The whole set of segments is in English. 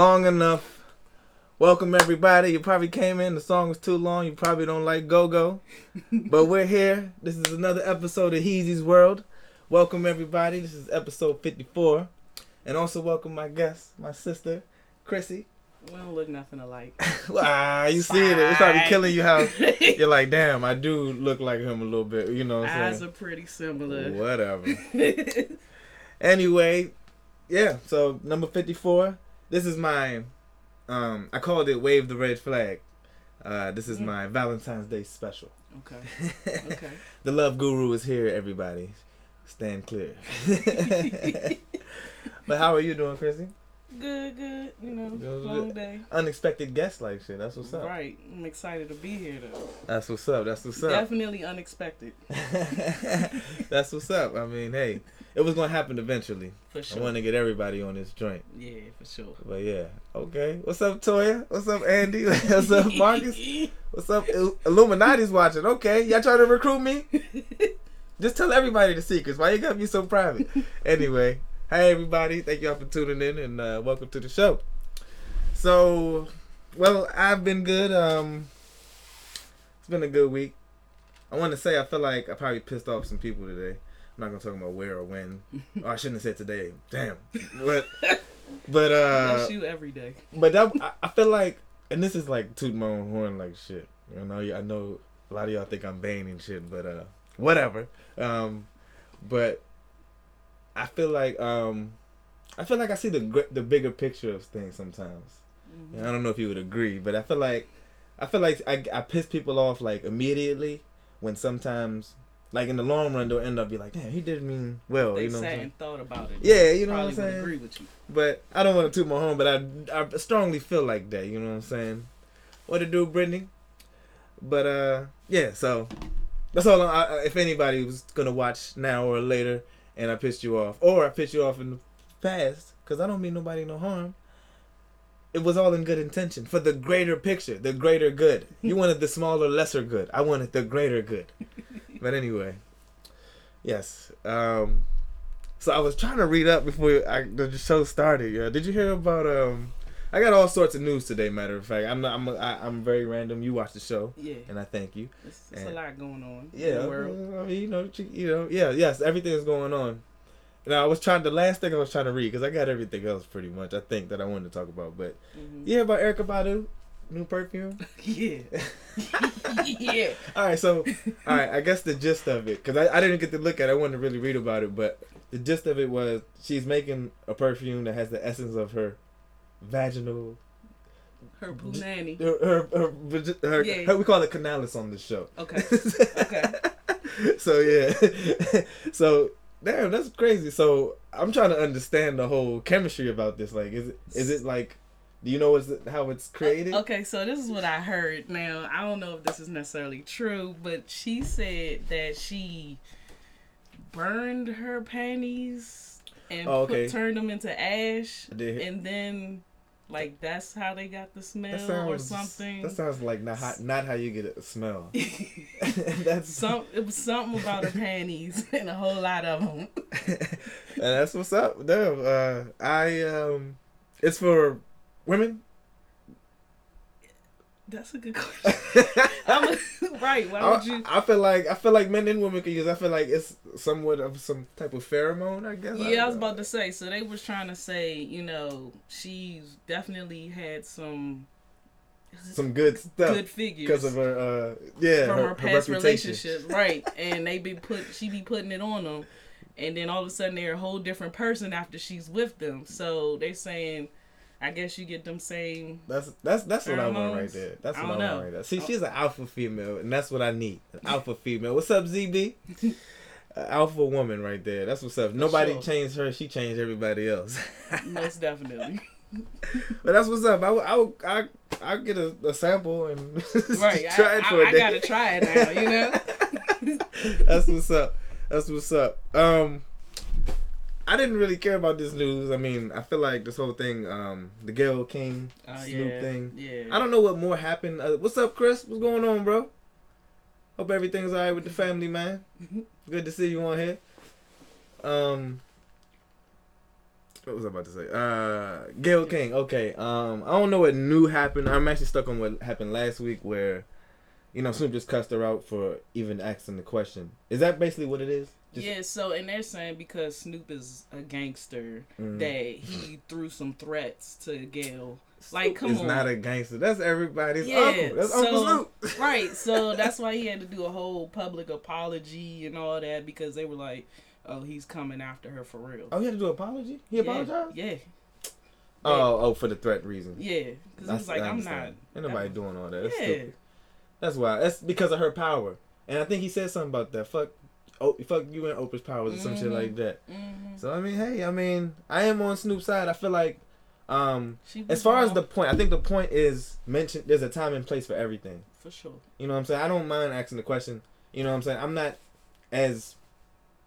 long enough. Welcome everybody. You probably came in. The song was too long. You probably don't like Go Go, but we're here. This is another episode of Heezy's World. Welcome everybody. This is episode fifty-four, and also welcome my guest, my sister, Krissy. We don't look nothing alike. ah, you see it. It's probably killing you how you're like, damn, I do look like him a little bit. You know what I'm Eyes saying? are pretty similar. Whatever. anyway, yeah, so number 54 this is my um I called it wave the red flag. Uh, this is mm. my Valentine's Day special. Okay. Okay. the love guru is here, everybody. Stand clear. but how are you doing, Krissy? Good, good. You know, good, long good. day. Unexpected guest like shit. That's what's up. Right. I'm excited to be here though. That's what's up. That's what's up. Definitely unexpected. That's what's up. I mean, hey, it was gonna happen eventually. For sure. I want to get everybody on this joint. Yeah, for sure. But yeah, okay. What's up, Toya? What's up, Andy? What's up, Marcus? What's up, Illuminati's watching? Okay, y'all trying to recruit me? Just tell everybody the secrets. Why you gotta be so private? Anyway, hey everybody, thank y'all for tuning in and uh, welcome to the show. So, well, I've been good. Um, it's been a good week. I want to say I feel like I probably pissed off some people today. I'm not gonna talk about where or when. oh, I shouldn't have said today. Damn. But but uh That's you every day. But that I, I feel like and this is like toot my own horn like shit. You know, I know a lot of y'all think I'm vain and shit, but uh whatever. Um but I feel like um I feel like I see the the bigger picture of things sometimes. Mm-hmm. I don't know if you would agree, but I feel like I feel like I I piss people off like immediately when sometimes like in the long run, they'll end up be like, damn, he did mean well. They you know sat and thought about it. Yeah, you know what I'm saying. Agree with you. But I don't want to toot my home, but I I strongly feel like that. You know what I'm saying? What to do, Brittany? But uh, yeah. So that's all. I, if anybody was gonna watch now or later, and I pissed you off, or I pissed you off in the past, because I don't mean nobody no harm. It was all in good intention for the greater picture, the greater good. You wanted the smaller, lesser good. I wanted the greater good. But anyway, yes. Um, so I was trying to read up before I, the show started. Yeah, did you hear about? Um, I got all sorts of news today. Matter of fact, I'm not, I'm I, am very random. You watch the show, yeah, and I thank you. It's, it's a lot going on. Yeah, I mean, you know, you know, yeah, yes, everything is going on, Now I was trying. The last thing I was trying to read because I got everything else pretty much. I think that I wanted to talk about, but Mhm. you hear about Erykah Badu new perfume? Yeah. yeah. All right, so all right, I guess the gist of it, because I, I didn't get to look at it, I wanted to really read about it, but the gist of it was she's making a perfume that has the essence of her vaginal, Her punani. her, her, her, vagi- her, Yeah. her- we call it canalis on this show. Okay. Okay. so yeah, so damn, that's crazy. So I'm trying to understand the whole chemistry about this. Like, is it is it like, do you know what's how it's created? Okay, so this is what I heard. Now, I don't know if this is necessarily true, but she said that she burned her panties and Oh, okay. put, turned them into ash, and then like that's how they got the smell sounds or something. That sounds like not how, not how you get a smell. that's Some it was something about her panties and a whole lot of them. and that's what's up. Damn, uh, I um, it's for women. That's a good question. Right. Why would you? I, I feel like I feel like men and women can use. I feel like it's somewhat of some type of pheromone. I guess. Yeah, I was about to say. So they was trying to say, you know, she's definitely had some some good stuff good figures because of her. Uh, yeah, from her, her, past relationships, right? And they be put, she be putting it on them, and then all of a sudden they're a whole different person after she's with them. So they saying, I guess you get them same. That's that's that's what I want right there. That's I what I, don't want right there. See, she's an alpha female, and that's what I need. An alpha female. What's up, ZB? Alpha woman right there. That's what's up. Nobody sure. changed her. She changed everybody else. Most definitely, but that's what's up. I I I I get a, a sample and right? try I, it for I, a day. I gotta try it now. You know. that's what's up. That's what's up. Um, I didn't really care about this news. I mean, I feel like this whole thing, um, the Gayle King Oh Snoop yeah, thing. yeah. I don't know what more happened. Uh, what's up, Chris? What's going on, bro? Hope everything's alright with the family, man. Good to see you on here. Um, what was I about to say? Uh, Gayle King. Okay. Um, I don't know what new happened. I'm actually stuck on what happened last week, where, you know, Snoop just cussed her out for even asking the question. Is that basically what it is? Just- yeah, so and they're saying because Snoop is a gangster Mm. that he threw some threats to Gayle. Like, come It's on. not a gangster. That's everybody's Yeah, uncle. That's Uncle so- Snoop. right, so that's why he had to do a whole public apology and all that because they were like, "Oh, he's coming after her for real." Oh, he had to do an apology. He yeah, apologized. Yeah, Oh, oh, for the threat reason. yeah, because he's like, "I'm not." Ain't nobody I'm- doing all that. That's yeah, stupid. That's why. That's because of her power. And I think he said something about that. Fuck, oh, fuck you and Oprah's powers or some shit like that. hmm So I mean, hey, I mean, I am on Snoop's side. I feel like, um, as far as the point, I think the point is mentioned. There's a time and place for everything. for sure, You know what I'm saying? I don't mind asking the question. You know what I'm saying? I'm not as,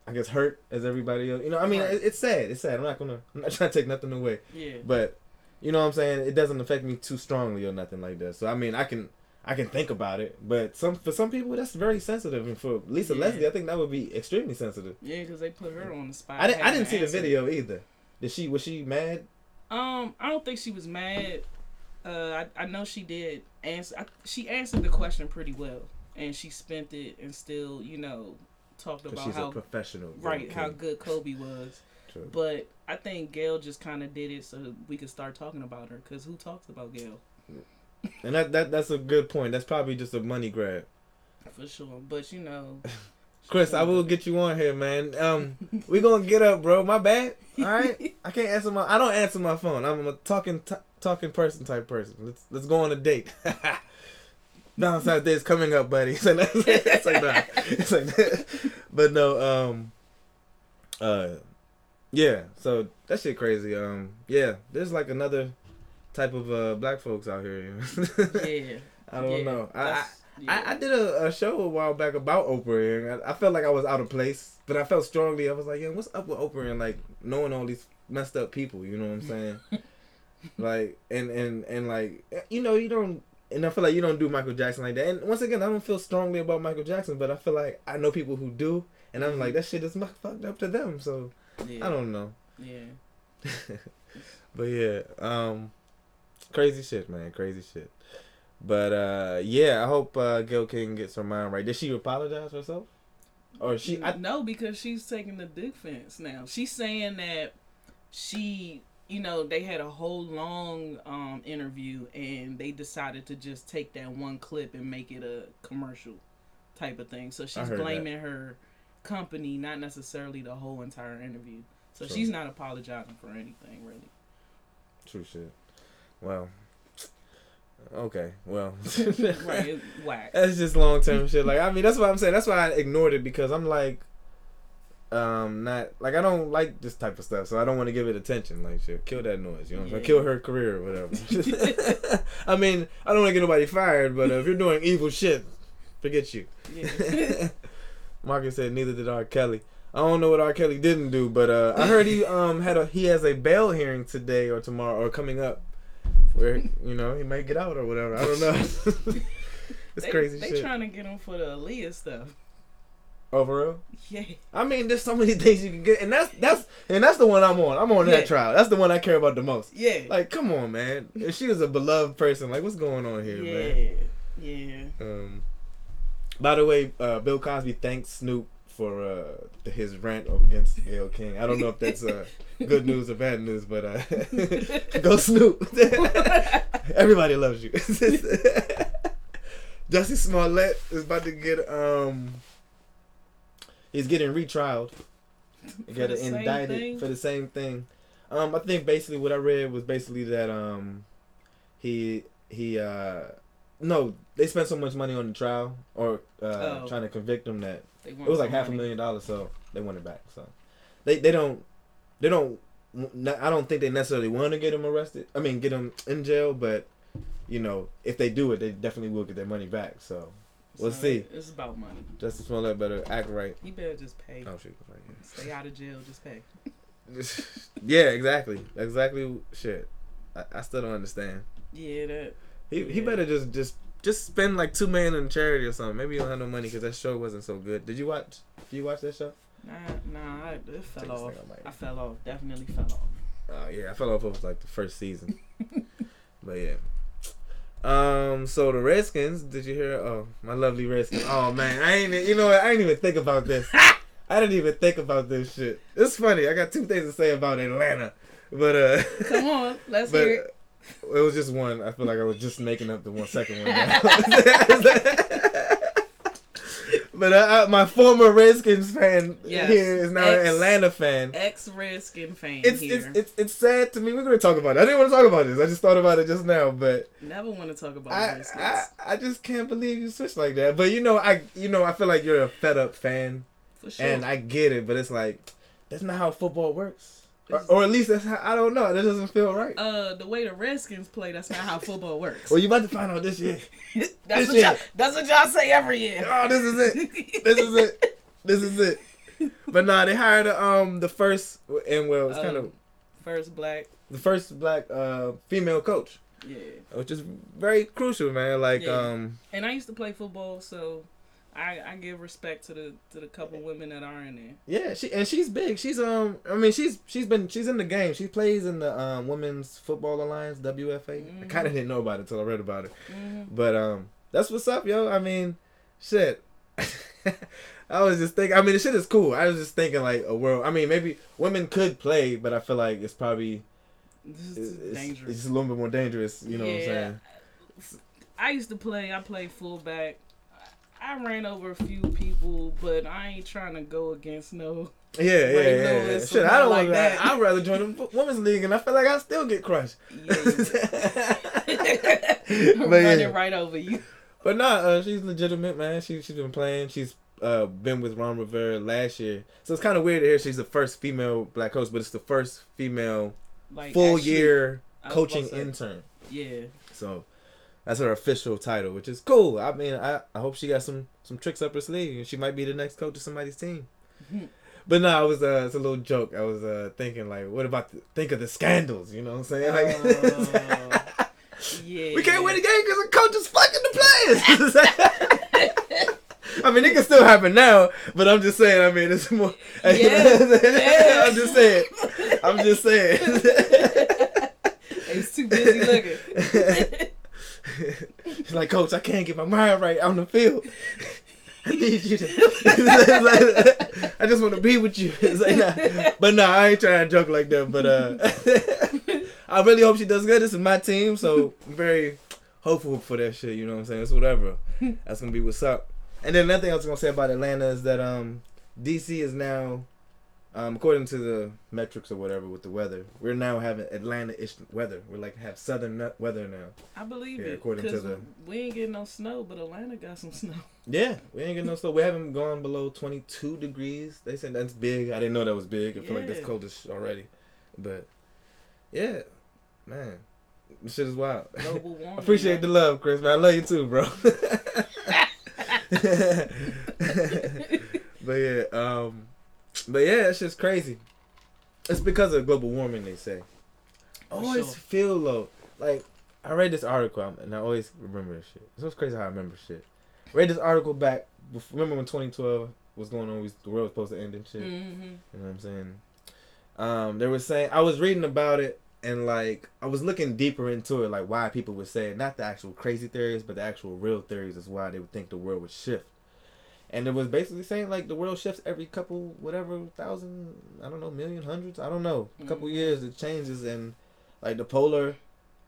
I guess, hurt as everybody else. You know, I mean, Right. it, it's sad. It's sad. I'm not gonna. I'm not trying to take nothing away. yeah, But you know what I'm saying? It doesn't affect me too strongly or nothing like that. So I mean, I can I can think about it, but some for some people that's very sensitive, and for Lisa Yeah. Leslie, I think that would be extremely sensitive. yeah, because they put her on the spot. I didn't I didn't see the video either. Did she was she mad? Um, I don't think she was mad. Uh, I, I know she did answer. I, she answered the question pretty well, and she spent it and still, you know, talked about she's a how professional. right how good Kobe was. True. But I think Gayle just kind of did it so we could start talking about her. Cause who talks about Gayle And that, that that's a good point. That's probably just a money grab. for sure? But you know, Chris, I will get you on here, man. Um, we gonna get up, bro. My bad. All right, I can't answer my. I don't answer my phone. I'm a talking t- talking person type person. Let's let's go on a date. Valentine's Day is coming up, buddy. So it's like that. It's like that. But no, um, uh, yeah. So that shit crazy. Um, yeah. There's like another type of uh black folks out here. yeah. I don't yeah, know. I, I yeah. I, I did a, a show a while back about Oprah, and I, I felt like I was out of place, but I felt strongly. I was like, "Yeah, what's up with Oprah?" And like knowing all these messed up people, you know what I'm saying? like, and and and like, you know, you don't. And I feel like you don't do Michael Jackson like that. And once again, I don't feel strongly about Michael Jackson, but I feel like I know people who do, and I'm like, that shit is fucked up to them. So yeah. I don't know. Yeah. but yeah, um, crazy shit, man, crazy shit. But uh, yeah, I hope uh, Gayle King gets her mind right. Did she apologize herself? or she? I, no, because she's taking the defense now. She's saying that she, you know, they had a whole long um, interview and they decided to just take that one clip and make it a commercial type of thing. So she's heard that. blaming her company, not necessarily the whole entire interview. So Sure. she's not apologizing for anything really. true shit. Well. Okay. Well. right, it's whack. That's just long term shit. Like I mean, that's what I'm saying. That's why I ignored it because I'm like, um, not like I don't like this type of stuff, so I don't want to give it attention. Like shit, kill that noise. You know, what I'm saying? Yeah. kill her career or whatever. I mean, I don't want to get nobody fired, but uh, if you're doing evil shit, forget you. Yeah. Marcus said neither did R. Kelly. I don't know what R. Kelly didn't do, but uh, I heard he um had a he has a bail hearing today or tomorrow or coming up, where you know he may get out or whatever. I don't know. it's they, crazy They shit. trying to get him for the Aaliyah stuff. Oh, real? Yeah. I mean, there's so many things you can get, and that's that's and that's the one I'm on. I'm on that trial. That's the one I care about the most. Yeah. Like, come on, man. If she was a beloved person, like, what's going on here, man? yeah. Yeah. Um. By the way, uh, Bill Cosby thanks Snoop for uh, his rant against Gayle King. I don't know if that's uh, good news or bad news, but uh, go Snoop. Everybody loves you. Jussie Smollett is about to get um. He's getting retrialed. He For got the same indicted thing? for the same thing. Um, I think basically what I read was basically that um, he he uh, no, they spent so much money on the trial or uh, Oh. trying to convict him that They it was like half a million dollars, so they want it back. So they they don't they don't I don't think they necessarily want to get him arrested. I mean, get him in jail, but you know, if they do it, they definitely will get their money back. So we'll So see. It's about money. Jussie Smollett better act right. He better just pay. Oh! Right Stay out of jail. Just pay. yeah, exactly, exactly. Shit, I, I still don't understand. Yeah, that. He he better just just just spend like two million in charity or something. Maybe he don't have no money because that show wasn't so good. Did you watch? Did you watch that show? Nah, nah. I, it fell off. thing out my ear. I fell off. Definitely fell off. Oh yeah, I fell off of like the first season. but yeah. Um. So the Redskins. Did you hear? Oh, my lovely Redskins. Oh man, I ain't. You know what? I didn't even think about this. I didn't even think about this shit. It's funny. I got two things to say about Atlanta, but uh. Come on, let's but hear it. It was just one. I feel like I was just making up the one second one. but I, I, my former Redskins fan Yes. here is now an Atlanta fan. Ex Redskin fan It's, here. it's it's it's sad to me. We're gonna talk about it. I didn't want to talk about this. I just thought about it just now, but Never want to talk about I, Redskins. I I just can't believe you switched like that. But you know I you know I feel like you're a fed up fan, for sure. and I get it. But it's like that's not how football works, or, or at least that's how I don't know. That doesn't feel right. uh, the way the Redskins play, that's not how football works. Well, you about to find out this year. that's, this what y'all, that's what y'all say every year. Oh, this is it. This is it. This is it. But nah, they hired um the first and well it's kind of Um, First black. the first black uh female coach, Yeah. which is very crucial, man. Like Yeah. um And I used to play football, so I, I give respect to the to the couple women that are in there. yeah, she and she's big. She's um I mean she's she's been she's in the game. She plays in the um Women's Football Alliance WFA. I Mhm. kind of didn't know about it until I read about it. hmm But um, that's what's up, yo. I mean, shit. I was just thinking. I mean, the shit is cool. I was just thinking like a world. I mean, maybe women could play, but I feel like it's probably This it's, is it's, dangerous. it's a little bit more dangerous. You know what I'm Yeah. saying? I used to play. I played fullback. I ran over a few people, but I ain't trying to go against no. Yeah, yeah, yeah. yeah. Shit, I don't like want that. that. I'd rather join the women's league, and I feel like I still get crushed. Yeah. but running yeah, right over you. but nah, uh, she's legitimate, man. She she's been playing. She's uh been with Ron Rivera last year, so it's kind of weird to hear she's the first female black coach, but it's the first female Like full actually- year coaching intern. Yeah. So that's her official title, which is cool. I mean, I, I hope she got some some tricks up her sleeve, and she might be the next coach of somebody's team. Mhm. But no, I was uh, it's a little joke. I was uh, thinking like, what about the, think of the scandals? You know what I'm saying? Like, Oh, Yeah. we can't win the game because the coach is fucking the players. I mean, it can still happen now, but I'm just saying. I mean, it's more. Yeah. I'm just saying. I'm just saying. He's too busy looking. She's like, Coach, I can't get my mind right on the field. I need you to. Like, I just want to be with you. It's like, nah. But no, I ain't trying to joke like that. But uh, I really hope she does good. This is my team, so I'm very hopeful for that shit. You know what I'm saying? It's whatever. That's gonna be what's up. And then another thing I was gonna say about Atlanta is that um, DC is now, um, according to the metrics or whatever with the weather, we're now having Atlanta-ish weather. We're like have southern weather now. I believe Yeah, it. according to the- we ain't getting no snow, but Atlanta got some snow. Yeah, we ain't getting no snow. We haven't gone below 22 degrees. They said that's big. I didn't know that was big. I feel like that's Yeah. cold as already. But yeah, man, this shit is wild. Global warming. Appreciate the love, Chris. Man, I love you too, bro. but yeah, um, but yeah, it's just crazy. It's because of global warming, they say. I always sure. feel though, like I read this article and I always remember this shit. It's so crazy how I remember shit. Read this article back. Remember when 2012 was going on? We, the world was supposed to end and shit. hmm You know what I'm saying? Um, they were saying I was reading about it and like I was looking deeper into it, like why people would say it, not the actual crazy theories, but the actual real theories is why they would think the world would shift. And it was basically saying like the world shifts every couple whatever thousand, I don't know, million, hundreds, I don't know, a couple years it changes and like the polar.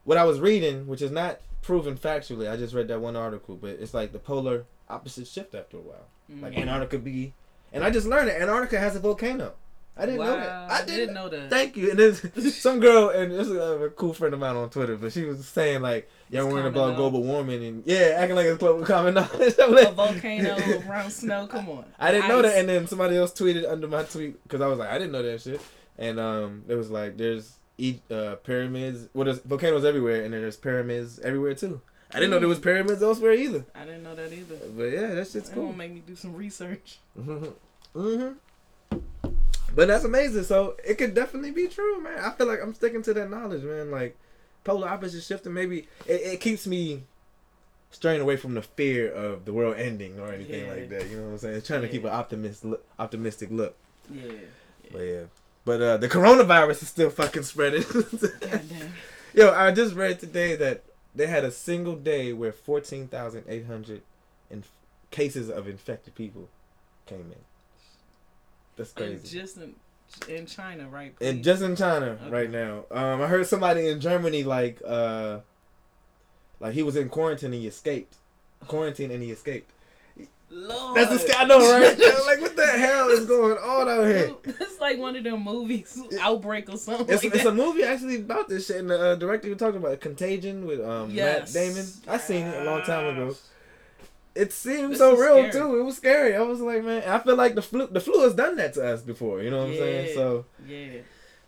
What I was reading, which is not proven factually, I just read that one article, but it's like the polar opposite shift after a while. Like Mhm. Antarctica be, and I just learned that Antarctica has a volcano. I didn't know that. I didn't, know that. Thank you. And then some girl, and this is a cool friend of mine on Twitter, but she was saying like, "Y'all worrying about knowledge. global warming and yeah, acting like it's global common knowledge." I'm a volcano around snow. Come on. I didn't know that, and then somebody else tweeted under my tweet because I was like, I didn't know that shit, and um, it was like, there's uh, pyramids. Well, there's volcanoes everywhere, and then there's pyramids everywhere too. I didn't know there was pyramids elsewhere either. I didn't know that either. But yeah, that shit's cool. gonna make me do some research. hmm But that's amazing. So it could definitely be true, man. I feel like I'm sticking to that knowledge, man. Like polar opposite shifting, maybe it, it keeps me straying away from the fear of the world ending or anything Yeah. like that. You know what I'm saying? It's trying to keep an optimist, look, optimistic look. Yeah. But yeah. But uh, the coronavirus is still fucking spreading. Yo, I just read today that they had a single day where 14,800 inf- cases of infected people came in. That's And crazy. just in, in China, right? And just in China Okay. right now. Um, I heard somebody in Germany like uh, like he was in quarantine and he escaped. Quarantine and he escaped. Lord. That's the sky, I know, right? like what the hell is going on out here? It's like one of them movies, Outbreak or something. It's, like it's a movie actually about this shit, and the uh, director was talking about Contagion with um, Yes. Matt Damon. I seen it a long time ago. It seemed This so real scary. too. It was scary. I was like, man, I feel like the flu, the flu has done that to us before. You know what I'm saying? So, Yeah.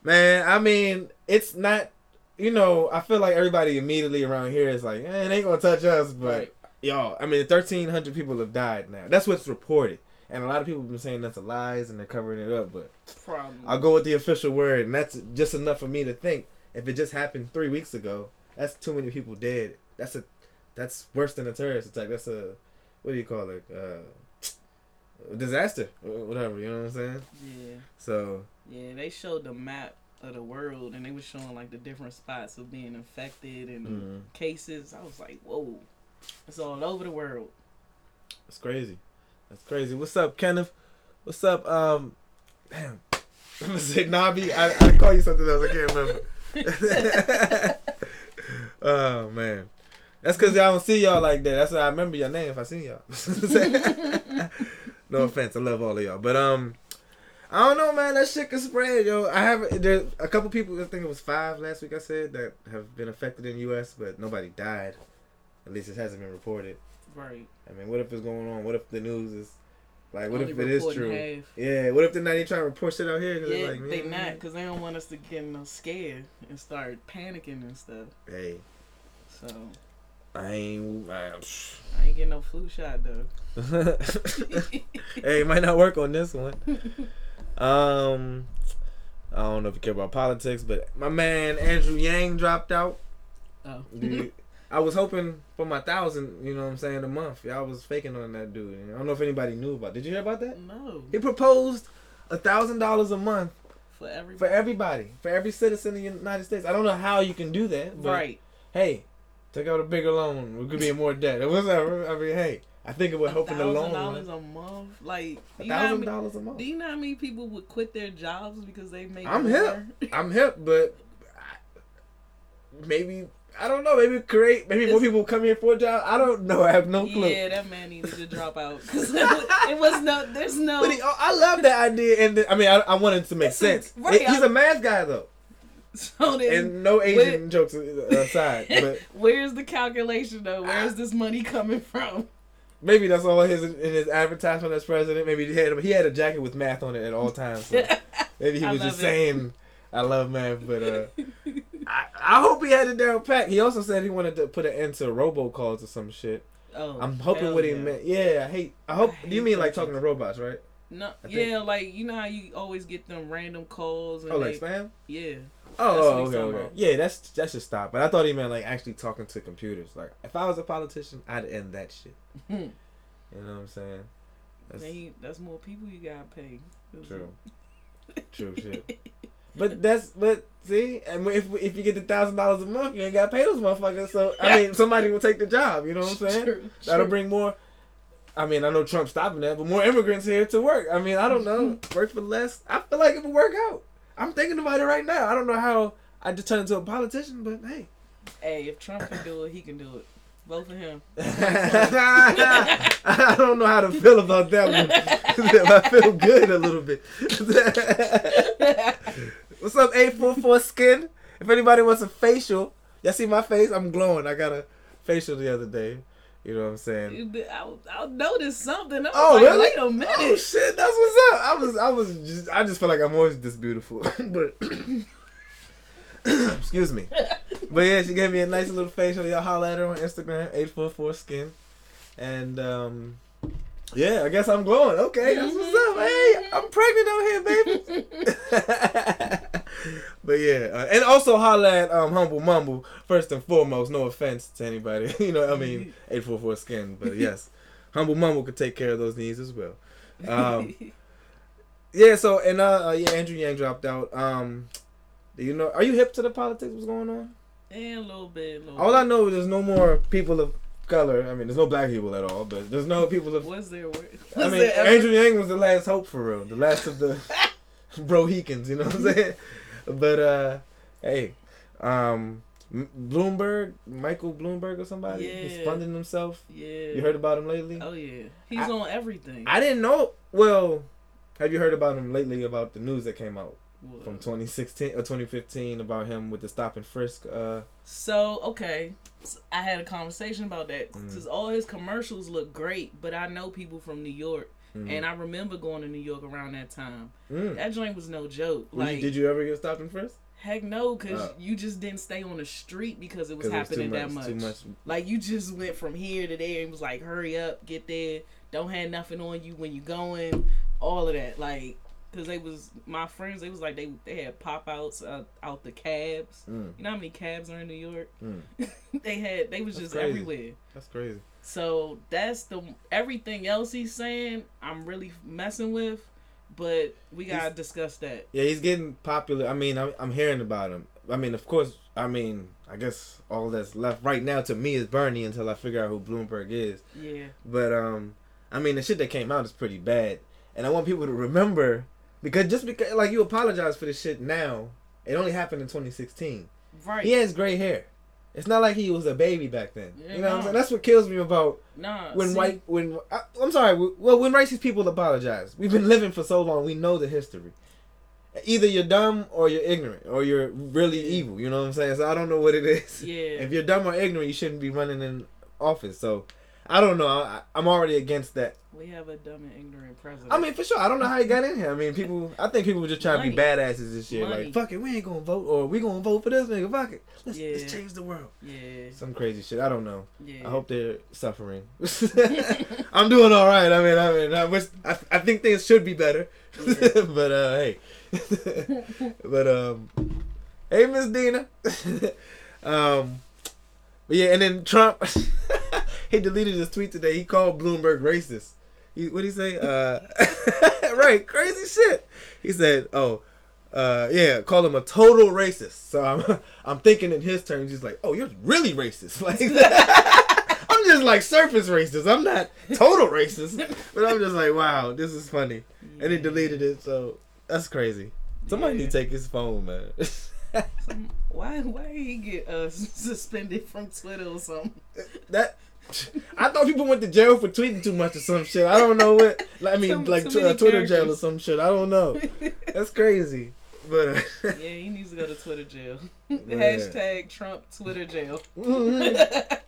man, I mean, it's not. You know, I feel like everybody immediately around here is like, eh, it ain't gonna touch us, but Right. y'all, I mean, 1,300 people have died now. That's what's reported, and a lot of people have been saying that's a lies and they're covering it up. But. I'll go with the official word, and that's just enough for me to think. If it just happened three weeks ago, that's too many people dead. That's a, that's worse than a terrorist attack. That's a, what do you call it? Uh, disaster, whatever. You know what I'm saying? Yeah. So Yeah, they showed the map of the world and they were showing like the different spots of being infected and mm, cases. I was like, whoa, it's all over the world. that's crazy. That's crazy. What's up, Kenneth? What's up? Um, damn. I'm gonna say Nabi. I I call you something else. I can't remember. oh man, that's because y'all don't see y'all like that. That's why I remember your name if I see y'all. no offense, I love all of y'all, but um, I don't know, man. That shit can spread, yo. I have there's a couple people. I think it was five last week. I said that have been affected in the U.S., but nobody died. At least it hasn't been reported. Right. I mean, what if it's going on? What if the news is like, what Only if it is true? half. Yeah, what if they're not even trying to report shit out here? 'cause Yeah, they're like, they not because they don't want us to get no scared and start panicking and stuff. Hey, So I ain't. I, I ain't getting no flu shot though. hey, it might not work on this one. Um, I don't know if you care about politics, but my man Andrew Yang dropped out. oh. Dude, I was hoping for my thousand, you know what I'm saying, a month. Y'all was faking on that dude. I don't know if anybody knew about. Did you hear about that? no. He proposed a thousand dollars a month For everybody. for everybody, for every citizen in the United States. I don't know how you can do that, but right. hey, take out a bigger loan. We could be in more debt. What's up? I mean, hey, I think it would help in the long dollars run. a month, like A you know thousand dollars a month. Do you know how many people would quit their jobs because they make? I'm more? hip. I'm hip, but I- maybe I don't know. Maybe create. Maybe more people come here for a job. I don't know. I have no clue. Yeah, that man needed to drop out it was no. There's no. But he, oh, I love that idea, and the, I mean, I, I wanted to make sense. right, He- he's I- a math guy though, so then, and no Asian jokes aside. But where's the calculation though? Where's this money coming from? maybe that's all his in his advertisement as president. Maybe he had he had a jacket with math on it at all times. So maybe he was just it. saying, "I love math," but uh, I, I hope he had it down pat. He also said he wanted to put an end to robocalls or some shit. Oh, I'm hoping what he yeah. meant. Yeah, I hate. I hope. I do you mean like talking to robots, right? No, yeah, like you know how you always get them random calls and Oh, they, like spam. yeah. Oh, oh, okay, okay. about. Yeah, that's that should stop. But I thought he meant like actually talking to computers. Like if I was a politician, I'd end that shit. You know what I'm saying? That's you- that's more people you gotta pay. true. True shit. But that's but see, and if if you get the thousand dollars a month, you ain't got to pay those motherfuckers. So I mean, somebody will take the job. You know what I'm saying? True, That'll true. bring more. I mean, I know Trump's stopping that, but more immigrants here to work. I mean, I don't know. Work for less. I feel like it would work out. I'm thinking about it right now. I don't know how I just turned into a politician, but hey. Hey, if Trump can do it, he can do it. Vote for him. I don't know how to feel about that one. I feel good a little bit. What's up, 844 Skin? If anybody wants a facial, y'all see my face? I'm glowing. I got a facial the other day. You know what I'm saying? I, I noticed something. I Oh, like, really? Wait a minute. Oh shit, that's what's up. I was, I was just, I just feel like I'm always this beautiful, but excuse me. But yeah, she gave me a nice little facial. Y'all holla at her on Instagram, eight four four skin, and um, yeah, I guess I'm glowing. Okay, that's what's up. Hey, I'm pregnant out here, baby. but yeah, uh, and also holla at um, humble mumble first and foremost. No offense to anybody, you know. I mean, eight four four skin, but yes, humble mumble could take care of those needs as well. Um, yeah. So and uh, uh, yeah, Andrew Yang dropped out. Um, do you know? Are you hip to the politics? What's going on? and a little bit. A little All I know is there's no more people of color. I mean, there's no black people at all, but there's no people of. Was there? Was I mean, there Andrew Yang was the last hope for real, the last of the brohicans. You know what I'm saying? But uh, hey, um, Bloomberg, Michael Bloomberg or somebody, he's funding himself. Yeah. You heard about him lately? Oh yeah, he's I- on everything. I didn't know. Well, have you heard about him lately? About the news that came out What? from 2016 or 2015 about him with the stop and frisk. Uh, So okay, I had a conversation about that Mm. because all his commercials look great, but I know people from New York, mm. and I remember going to New York around that time. Mm. That joint was no joke. Were you- Like did you ever get stopped and frisked? heck no, because Oh. you just didn't stay on the street because it was 'Cause it was happening too that much, much. Much. Like you just went from here to there and was like, hurry up, get there. Don't have nothing on you when you going. All of that, like, cause they was my friends. They was like they they had pop outs uh, out the cabs. Mm. You know how many cabs are in New York? Mm. they had they was That's just crazy. everywhere. That's crazy. So that's the everything else he's saying. I'm really messing with, but we gotta He's- discuss that. Yeah, he's getting popular. I mean, I'm, I'm hearing about him. I mean, of course, I mean, I guess all that's left right now to me is Bernie until I figure out who Bloomberg is. Yeah, But um, I mean, the shit that came out is pretty bad, and I want people to remember because just because like you apologize for this shit now, it only happened in 2016. right. He has gray hair. It's not like he was a baby back then. Yeah, you know what I'm saying? That's what kills me about Nah, when see, white when I, I'm sorry. Well, when racist people apologize, we've been living for so long. We know the history. Either you're dumb or you're ignorant or you're really Yeah. evil. You know what I'm saying? So I don't know what it is. Yeah. If you're dumb or ignorant, you shouldn't be running in office. So I don't know. I, I'm already against that. we have a dumb and ignorant president. I mean, for sure. I don't know how he got in here. I mean, people. I think people were just trying to be badasses this year. Money. Like, fuck it, we ain't gonna vote, or we gonna vote for this nigga. Fuck it, let's, let's change the world. yeah, Some crazy shit. I don't know. yeah. I hope they're suffering. I'm doing all right. I mean, I mean, I wish. I, I think things should be better, Yeah. but uh, hey, but um, hey, Miss Dina. um, but yeah, and then Trump, he deleted his tweet today. He called Bloomberg racist. He, what did he say? Uh, right, crazy shit. He said, "Oh, uh, yeah, call him a total racist." So I'm, I'm thinking in his terms. He's like, "Oh, you're really racist." Like, I'm just like surface racist. I'm not total racist, but I'm just like, wow, this is funny. And he deleted it, so that's crazy. Somebody Yeah. need to take his phone, man. Some- why why he get uh suspended from Twitter or something? that I thought people went to jail for tweeting too much or some shit. I don't know what. I mean, Too- like too tw- uh, Twitter jail or some shit. I don't know. That's crazy. But uh, yeah, he needs to go to Twitter jail. Hashtag Trump Twitter jail. mhm.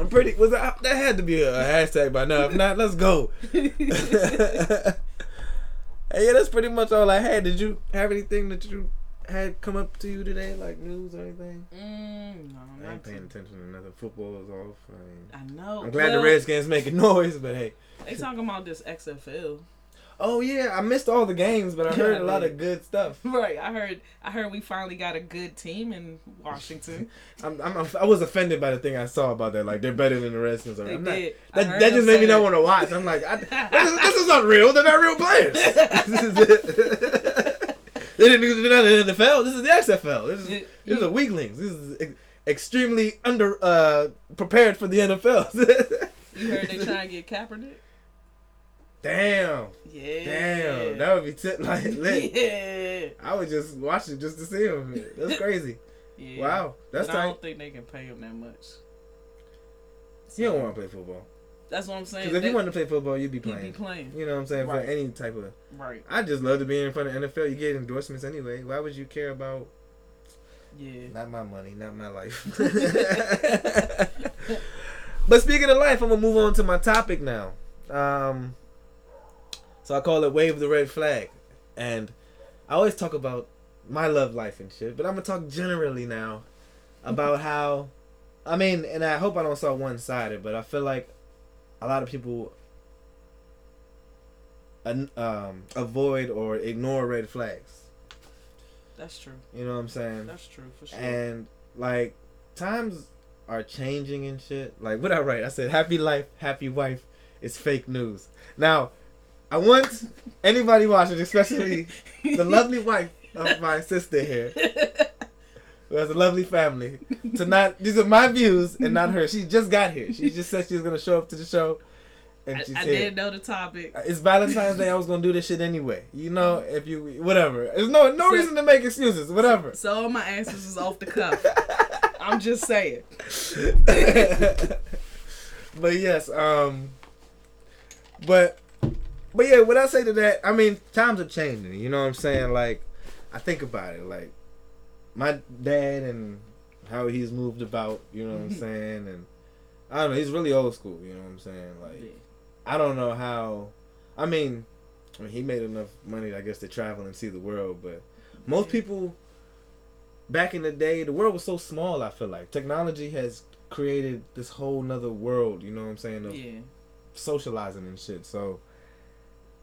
I'm pretty. Was that that had to be a, a hashtag by now? If not, let's go. hey, yeah, that's pretty much all I had. Did you have anything that you had come up to you today, like news or anything? Mm, no, I not ain't paying too- attention to nothing. Football is off. I mean, I know. I'm glad Well, the Redskins making noise, but hey. They talking about this XFL. Oh yeah, I missed all the games, but I heard a lot of good stuff. Right, I heard. I heard we finally got a good team in Washington. I'm, I'm, I was offended by the thing I saw about that. Like they're better than the Redskins. They I'm not- did. I that that just made me not want to watch. I'm like, I, this, is, this is not real. They're not real players. This is it. They didn't do that in the NFL. This is the XFL. This is You- these are weaklings. This is ex- extremely under uh, prepared for the NFL. You heard they trying to get Kaepernick? damn, Yeah. damn, that would be t- like lit. Yeah. I would just watch it just to see him. That's crazy. yeah. Wow, that's but I don't think they can pay him that much. You don't want to play football. That's what I'm saying. Because if you That- wanted to play football, you'd be playing. be playing. You know what I'm saying? Right. For any type of. Right. I just love to be in front of NFL. You get endorsements anyway. Why would you care about Yeah. not my money, not my life? but speaking of life, I'm gonna move on to my topic now. Um, so I call it "Wave the Red Flag," and I always talk about my love life and shit. But I'm gonna talk generally now about how, I mean, and I hope I don't sound one sided, but I feel like a lot of people um, avoid or ignore red flags. That's true. You know what I'm saying? That's true for sure. And like times are changing and shit. Like what I write, I said happy life, happy wife is fake news. Now, I want anybody watching, especially the lovely wife of my sister here, who has a lovely family, to not these are my views and not her. She just got here. She just said she was gonna show up to the show. And I, she's I didn't know the topic. It's Valentine's Day. I was gonna do this shit anyway. You know, if you whatever. There's no no So- reason to make excuses. Whatever. So all my answers is off the cuff. I'm just saying. but yes, um, but but yeah, what I say to that, I mean, times are changing. You know what I'm saying? Like, I think about it. Like, my dad and how he's moved about. You know what I'm saying? And I don't know. He's really old school. You know what I'm saying? Like, I don't know how. I mean, I mean, he made enough money, I guess, to travel and see the world. But most people back in the day, the world was so small. I feel like technology has created this whole nother world. You know what I'm saying? Of Yeah. socializing and shit. So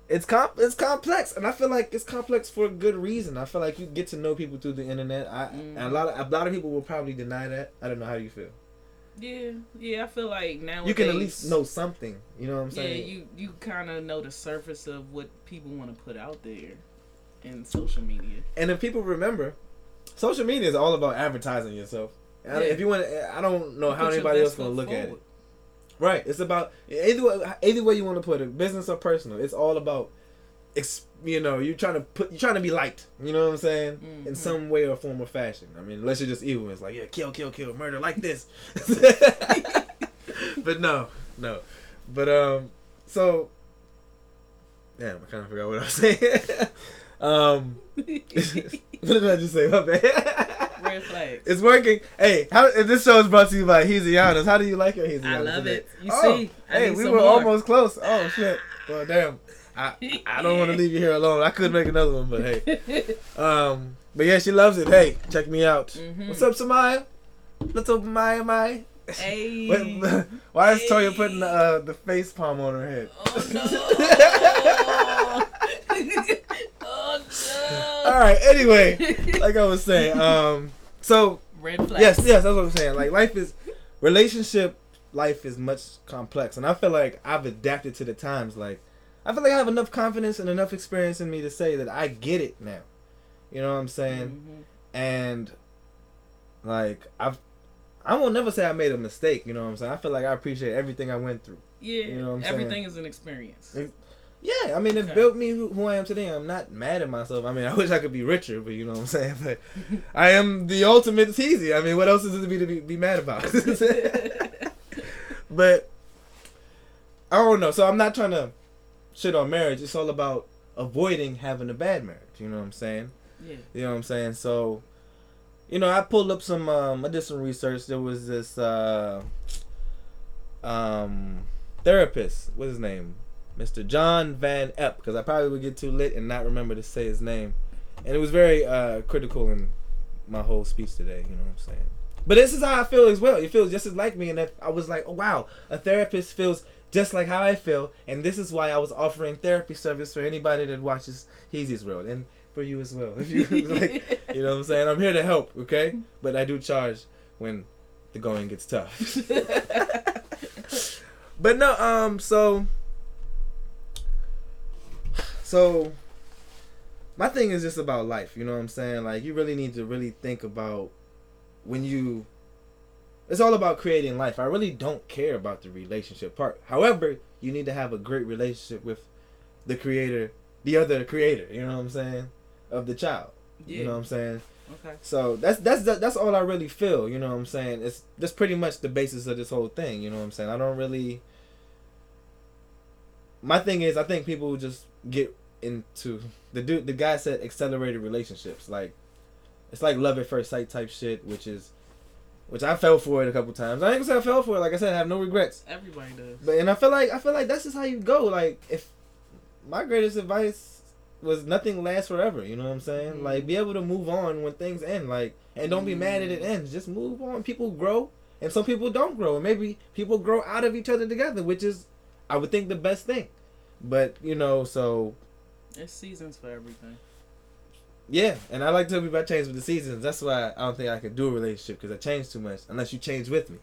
it's comp it's complex, and I feel like it's complex for a good reason. I feel like you get to know people through the internet. I and a mm. lot of a lot of people will probably deny that. I don't know how you feel. Yeah. Yeah. I feel like now You can at least know something. You know what I'm saying Yeah, you you kind of know the surface of what people want to put out there in social media. And if people remember, social media is all about advertising yourself. Yeah. If you want, I don't know how Put anybody else gonna look at it. Right. It's about either way, either way you want to put it, business or personal. It's all about, you know, you're trying to put, you're trying to be liked. You know what I'm saying? In Mhm. some way or form or fashion. I mean, unless you're just evil, it's like yeah, kill, kill, kill, murder, like this. but no, no. But um, so. Damn, I kind of forgot what I was saying. um, what did I just say? My bad. Red flags. It's working. Hey, how if this show is brought to you by He's Giannis. How do you like your He's I love today? it. You oh, see, I hey, we were more. almost close. Oh shit. Well, damn. I I don't want to leave you here alone. I could make another one, but hey. Um, but yeah, she loves it. Hey, check me out. Mhm. What's up, Samaya? What's up, Maya? Maya? Hey. Wait, Why is Toya putting uh, the face palm on her head? Oh no! oh no! All right. Anyway, like I was saying, um, so Red flags. Yes, yes, that's what I'm saying. Like life is relationship life is much complex and I feel like I've adapted to the times. Like I feel like I have enough confidence and enough experience in me to say that I get it now. You know what I'm saying? Mhm. And like I've I won't never say I made a mistake. You know what I'm saying? I feel like I appreciate everything I went through. Yeah, You know what I'm everything saying? is an experience. It- Yeah, I mean, it Okay. built me who, who I am today. I'm not mad at myself. I mean, I wish I could be richer, but you know what I'm saying. But I am the ultimate easy. I mean, what else is it to be to be, be mad about? but I don't know. So I'm not trying to shit on marriage. It's all about avoiding having a bad marriage. You know what I'm saying? yeah. You know what I'm saying? So, you know, I pulled up some, um, I did some research. There was this, uh, um, therapist. What's his name? Mr. John Van Epp. Because I probably would get too lit and not remember to say his name. And it was very, uh, critical in my whole speech today. You know what I'm saying? But this is how I feel as well. It feels just as like me. And I was like, oh, wow, a therapist feels just like how I feel. And this is why I was offering therapy service for anybody that watches Heezy's World. And for you as well. If you like, you know what I'm saying? I'm here to help, okay? But I do charge when the going gets tough. but no, um, so so my thing is just about life, you know what I'm saying? Like you really need to really think about when you it's all about creating life. I really don't care about the relationship part. However, you need to have a great relationship with the creator, the other creator, you know what I'm saying? Of the child. yeah. You know what I'm saying? okay. So that's that's that's all I really feel. You know what I'm saying? It's that's pretty much the basis of this whole thing. You know what I'm saying? I don't really. My thing is, I think people just get into the dude. The guy said accelerated relationships. Like, it's like love at first sight type shit, which is, which I fell for it a couple times. I ain't gonna say I fell for it. Like I said, I have no regrets. Everybody does. But and I feel like I feel like that's just how you go. Like if my greatest advice was nothing lasts forever. You know what I'm saying? Mhm. Like be able to move on when things end. Like and don't be mad at it ends. Just move on. People grow, and some people don't grow. And maybe people grow out of each other together, which is, I would think, the best thing. But you know, so it's seasons for everything. yeah. And I like to tell people I change with the seasons. That's why I don't think I could do a relationship because I change too much unless you change with me.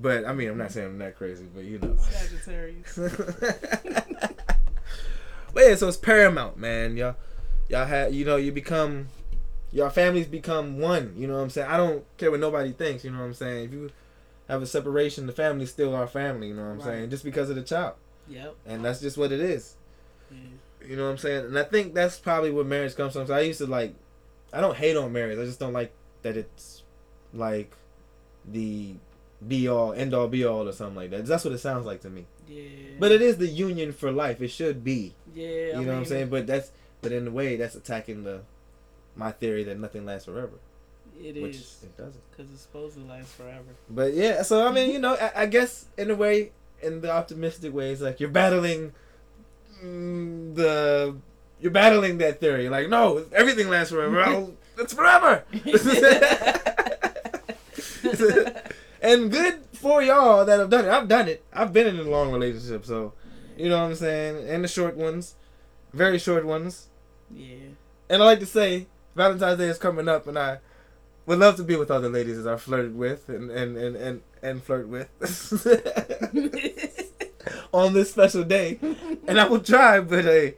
But I mean, I'm not saying I'm that crazy, but you know. Sagittarius. but yeah, so it's paramount, man. Y'all, y'all have you know you become, y'all families become one. You know what I'm saying? I don't care what nobody thinks. You know what I'm saying? If you have a separation, the family's still our family. You know what I'm Right. saying? Just because of the child, Yep. and that's just what it is. Yeah. You know what I'm saying? And I think that's probably where marriage comes from. So I used to like, I don't hate on marriage. I just don't like that it's like the be all, end all, be all, or something like that. That's what it sounds like to me. Yeah. But it is the union for life. It should be. Yeah. You I know what I'm saying? But that's but in a way that's attacking the my theory that nothing lasts forever, It is which it doesn't. because it's supposed to last forever. But yeah, so I mean, you know, I, I guess in a way, in the optimistic way, it's like you're battling mm, the you're battling that theory. Like, no, everything lasts forever. I'll, it's forever. and good for y'all that have done it. I've done it. I've been in a long relationship, so you know what I'm saying. And the short ones, very short ones. yeah. And I like to say Valentine's Day is coming up, and I would love to be with other ladies as I flirted with and and and and, and flirt with on this special day. And I will try, but hey,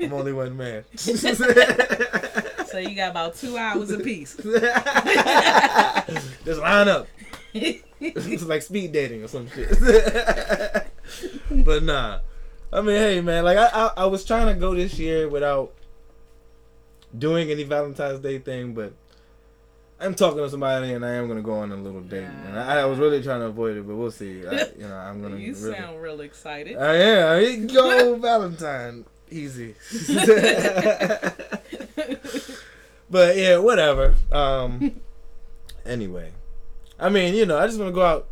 I'm only one man. So you got about two hours apiece. Just line up. it's like speed dating or some shit. but nah. I mean, hey man, like I, I I was trying to go this year without doing any Valentine's Day thing, but I'm talking to somebody and I am gonna go on a little date. And I, I was really trying to avoid it, but we'll see. I, you know, I'm gonna. you really, sound real excited. I am. Go Valentine. Easy. but yeah, whatever. Um. Anyway, I mean, you know, I just want to go out.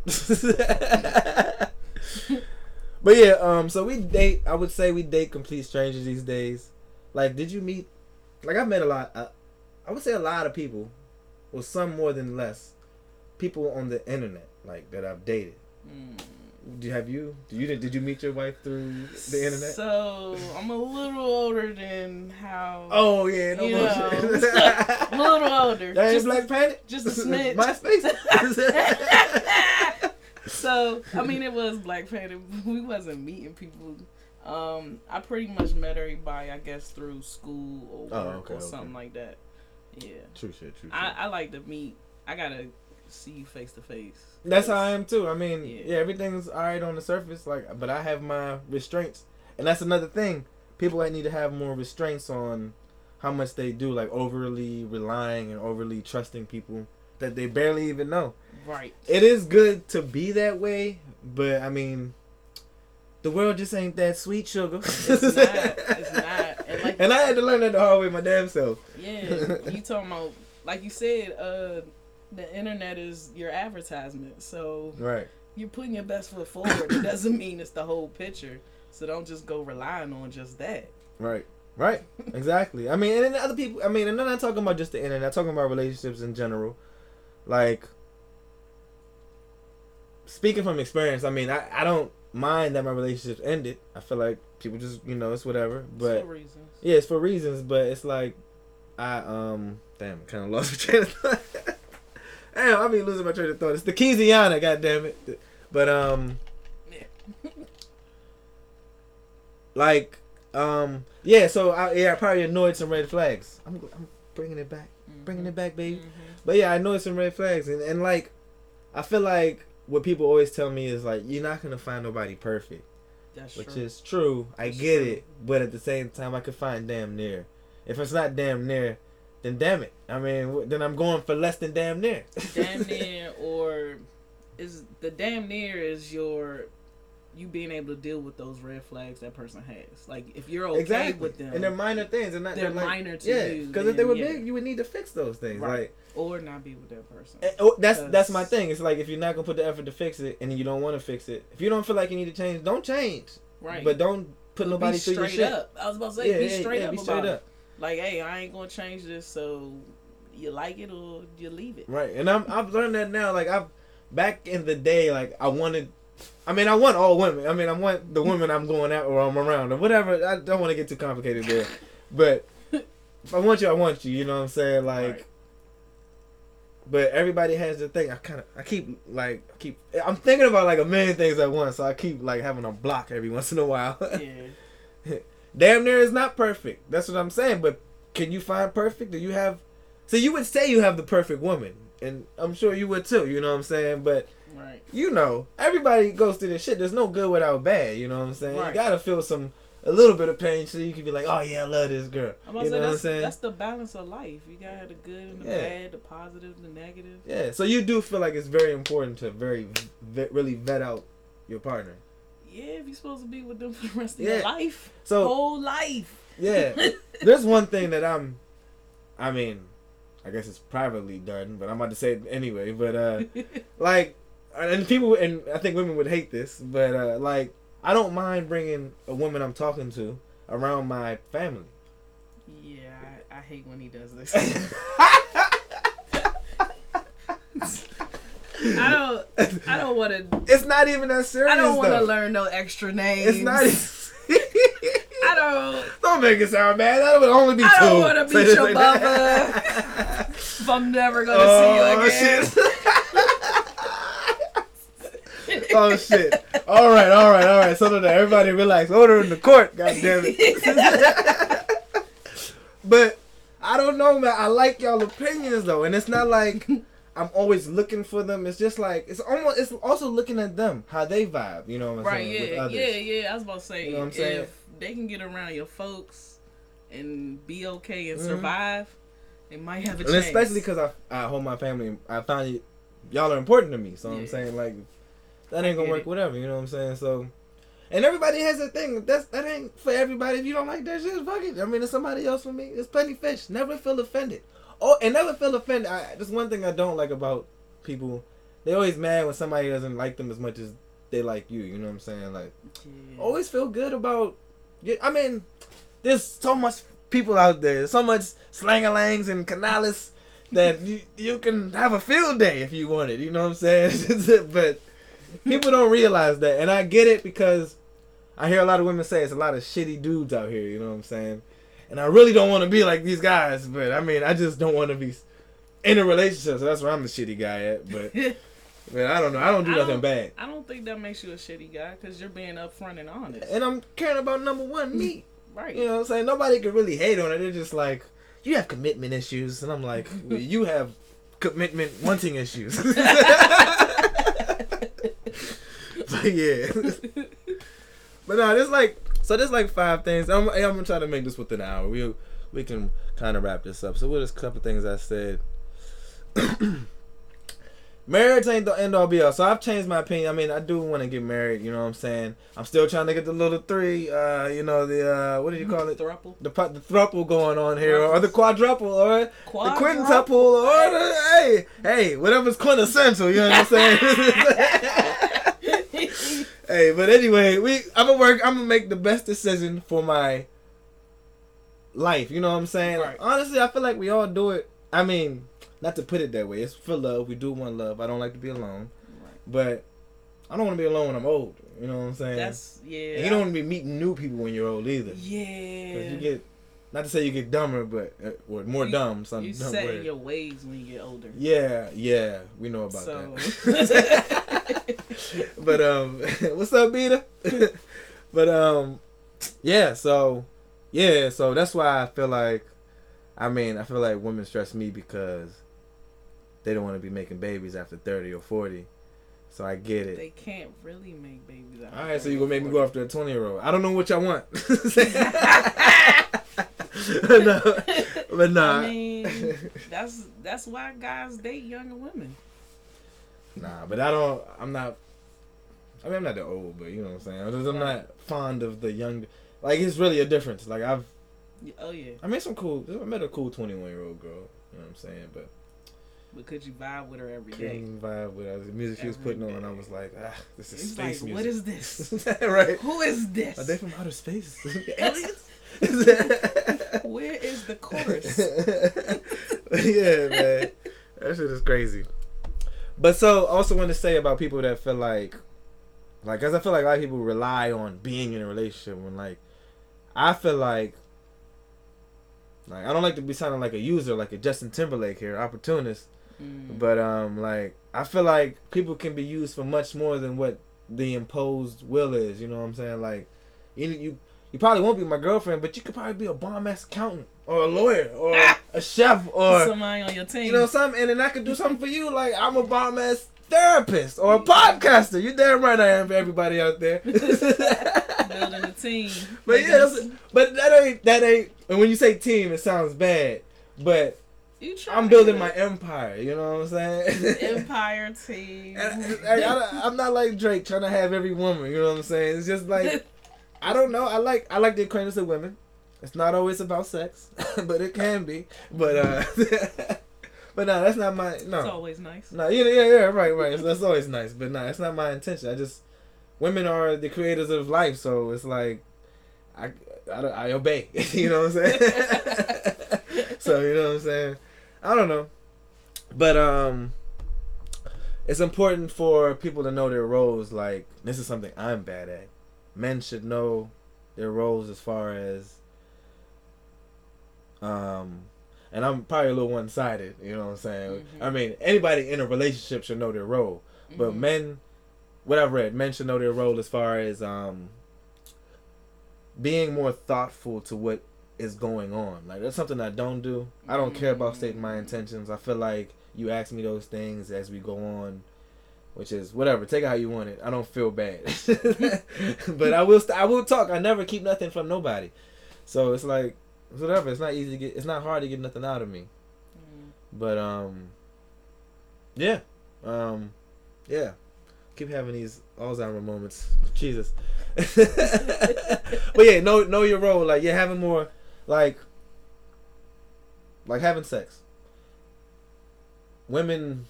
but yeah, um. So we date. I would say we date complete strangers these days. Like, did you meet? Like, I've met a lot. Uh, I would say a lot of people, well, some more than less, people on the internet, like that I've dated. Mm. Do you have you? Did you did you meet your wife through the internet? So I'm a little older than how. Oh yeah, no You bullshit. a little older. That ain't Just- Black Planet. just a smidge. MySpace. so I mean, it was Black Panther. We wasn't meeting people. Um, I pretty much met everybody, I guess, through school or work Oh, okay, or okay. something like that. Yeah, true shit. True shit. I, I like to meet. I gotta see you face to face. That's how I am too. I mean, Yeah. yeah. everything's all right on the surface, like, but I have my restraints, and that's another thing. People that need to have more restraints on how much they do, like overly relying and overly trusting people that they barely even know. Right. It is good to be that way, but I mean, the world just ain't that sweet, sugar. It's not. It's not. And I had to learn that the hard way my damn self. Yeah, you talking about like you said, uh, the internet is your advertisement. So Right. you're putting your best foot forward. it doesn't mean it's the whole picture. So don't just go relying on just that. Right. Right. Exactly. I mean, and other people. I mean, and I'm not talking about just the internet. I'm talking about relationships in general. Like, speaking from experience, I mean, I, I don't mind that my relationship ended. I feel like people just, you know, it's whatever. But for reasons. yeah, it's for reasons. But it's like, I um, damn, kind of lost my train of thought. damn, I be losing my train of thought. It's the Keysiana, God damn it. But um, like um, yeah. So I yeah, I probably annoyed some red flags. I'm I'm bringing it back, bringing it back, baby. Mhm. But yeah, I know some red flags, and, and like, I feel like what people always tell me is like, you're not gonna find nobody perfect, That's which true. is true. I That's get true. it, but at the same time, I could find damn near. If it's not damn near, then damn it. I mean, then I'm going for less than damn near. damn near or is the damn near is your you being able to deal with those red flags that person has. Like if you're okay exactly. with them and they're minor things, and not They're like, minor to yeah, you, Because if they were yeah. big, you would need to fix those things. Right. Like, or not be with that person. Eh, oh, that's that's my thing. It's like if you're not gonna put the effort to fix it, and you don't want to fix it, if you don't feel like you need to change, don't change. Right. But don't put nobody be through your straight shit. up. I was about to say yeah, be yeah, straight yeah, up be about straight it. Like, hey, I ain't gonna change this, so you like it or you leave it. Right, and I'm I've learned that now. Like I've back in the day, like I wanted. I mean, I want all women. I mean, I want the women I'm going out or I'm around or whatever. I don't want to get too complicated there, but if I want you, I want you. You know what I'm saying? Like, Right. But everybody has their thing. I kind of, I keep like, I keep. I'm thinking about like a million things at once, so I keep like having a block every once in a while. Yeah. Damn near is not perfect. That's what I'm saying. But can you find perfect? Do you have? So you would say you have the perfect woman, and I'm sure you would too. You know what I'm saying? But Right. you know, everybody goes through this shit. There's no good without bad. You know what I'm saying? Right. You gotta feel some a little bit of pain so you can be like, oh yeah, I love this girl. I'm You know say what I'm that's, saying? that's the balance of life. You gotta have the good and the Yeah. bad, the positive, the negative. Yeah. So you do feel like it's very important to very ve- really vet out your partner. Yeah, if you're supposed to be with them for the rest of Yeah. your life, So whole life. Yeah. There's one thing that I'm I mean, I guess it's privately done, but I'm about to say it anyway, but uh like and people and I think women would hate this, but uh like I don't mind bringing a woman I'm talking to around my family. yeah, I, I hate when he does this. I don't. I don't want to. it's not even that serious I don't want to learn no extra names. It's not I don't. Don't make it sound bad. That would only be I two. don't wanna be your like that. If I'm never gonna oh, see you oh, again. Oh, shit. Oh shit. All right, all right, all right. So that everybody relax. Order in the court. God damn it. but I don't know, man. I like y'all opinions though, and it's not like I'm always looking for them. It's just like it's almost. It's also looking at them how they vibe. You know what I'm Right? saying? with Yeah. Yeah. Yeah. I was about to say You know what I'm saying? if they can get around your folks and be okay and Mhm. survive, they might have a And chance. especially because I, I hold my family. I find y- y'all are important to me. So I'm saying like that ain't gonna work. it. Whatever. You know what I'm saying? So. And everybody has a thing. That's that ain't for everybody. If you don't like that shit, fuck it. I mean, it's somebody else for me. It's plenty fish. Never feel offended. Oh, and never feel offended. I, that's one thing I don't like about people. They always mad when somebody doesn't like them as much as they like you. You know what I'm saying? Like, Yeah. always feel good about. I mean, there's so much people out there, so much slangalangs and canales that you you can have a field day if you wanted. You know what I'm saying? but people don't realize that, and I get it because I hear a lot of women say it's a lot of shitty dudes out here. You know what I'm saying? And I really don't want to be like these guys, but I mean, I just don't want to be in a relationship. So that's where I'm the shitty guy at. But man, I don't know. I don't do I nothing don't- bad. I don't think that makes you a shitty guy because you're being upfront and honest. And I'm caring about number one, me. Mm-hmm. right. You know what I'm saying? Nobody can really hate on it. They're just like, you have commitment issues. And I'm like, well, you have commitment wanting issues. but yeah. but no, there's like so there's like five things. I'm I'm gonna try to make this within an hour. We we can kind of wrap this up. So what is a couple things I said? Marriage ain't the end all be all. So I've changed my opinion. I mean, I do want to get married. You know what I'm saying? I'm still trying to get the little three. Uh, you know the uh, what do you call it? Thruple. The the thruple going on here, or the quadruple, or the quintuple, or the, hey, hey, whatever's quintessential. You know what I'm saying? hey, but anyway, we I'm gonna work. I'm gonna make the best decision for my life. You know what I'm saying? Right. Honestly, I feel like we all do it. I mean, not to put it that way. It's for love. We do want love. I don't like to be alone, Right. but I don't want to be alone when I'm old. You know what I'm saying? That's yeah. and you don't want to be meeting new people when you're old either. Yeah. 'Cause you get, not to say you get dumber, but uh, or more You- dumb. Some you dumb set word. in your ways when you get older. Yeah, yeah, we know about So. that. but um, what's up, Beta? but um, yeah. So yeah, so that's why I feel like, I mean, I feel like women stress me because they don't want to be making babies after thirty or forty. So I get it. they can't really make babies. All right, so you gonna make me go after a twenty year old? I don't know what y'all want. no, but nah. I mean, that's that's why guys date younger women. Nah, but I don't. I'm not. I mean, I'm not that old, but you know what I'm saying. I'm just- I'm not fond of the young. Like it's really a difference. Like I've, Oh yeah, I met some cool. I met a cool 21 year old girl. You know what I'm saying? But but could you vibe with her every day? couldn't vibe with her. the music she was Every putting on. day. I was like, ah, this is It's space like, what music. is this? right? Who is this? Are they from outer space? Aliens? Where is the chorus? yeah, man. That shit is crazy. But so, also want to say about people that feel like, like, cause I feel like a lot of people rely on being in a relationship when, like, I feel like, like, I don't like to be sounding like a user, like a Justin Timberlake here, opportunist. Mm. But um, like, I feel like people can be used for much more than what the imposed will is. You know what I'm saying? Like, you you you probably won't be my girlfriend, but you could probably be a bomb ass accountant or a lawyer or a chef or somebody on your team. you know something, and then I could do something for you. Like I'm a bomb ass therapist or a podcaster. You damn right I am for everybody out there. building a team. but yeah, but that ain't that ain't. And when you say team, it sounds bad. But you try I'm building my empire. You know what I'm saying? empire team. I, am not like Drake trying to have every woman. You know what I'm saying? It's just like I don't know. I like I like the acquaintance of women. It's not always about sex, but it can be. But uh, but no, that's not my no. It's always nice. No, yeah, yeah, yeah, right, right. That's always nice, but no, that's not my intention. I just women are the creators of life, so it's like I I, I obey. you know what I'm saying? so you know what I'm saying? I don't know, but um, it's important for people to know their roles. Like this is something I'm bad at. Men should know their roles as far as um and I'm probably a little one sided, you know what I'm saying? Mhm. I mean, anybody in a relationship should know their role. But Mhm. men what I've read, men should know their role as far as um being more thoughtful to what is going on. Like that's something I don't do. I don't care about stating my intentions. I feel like you ask me those things as we go on, which is whatever. Take it how you want it. I don't feel bad, but I will. St- I will talk. I never keep nothing from nobody. So it's like it's whatever. It's not easy to get. It's not hard to get nothing out of me. Mm. But um, yeah, um, yeah. Keep having these Alzheimer moments. Jesus. but yeah, know know your role. Like you're having more, like, like having sex. Women,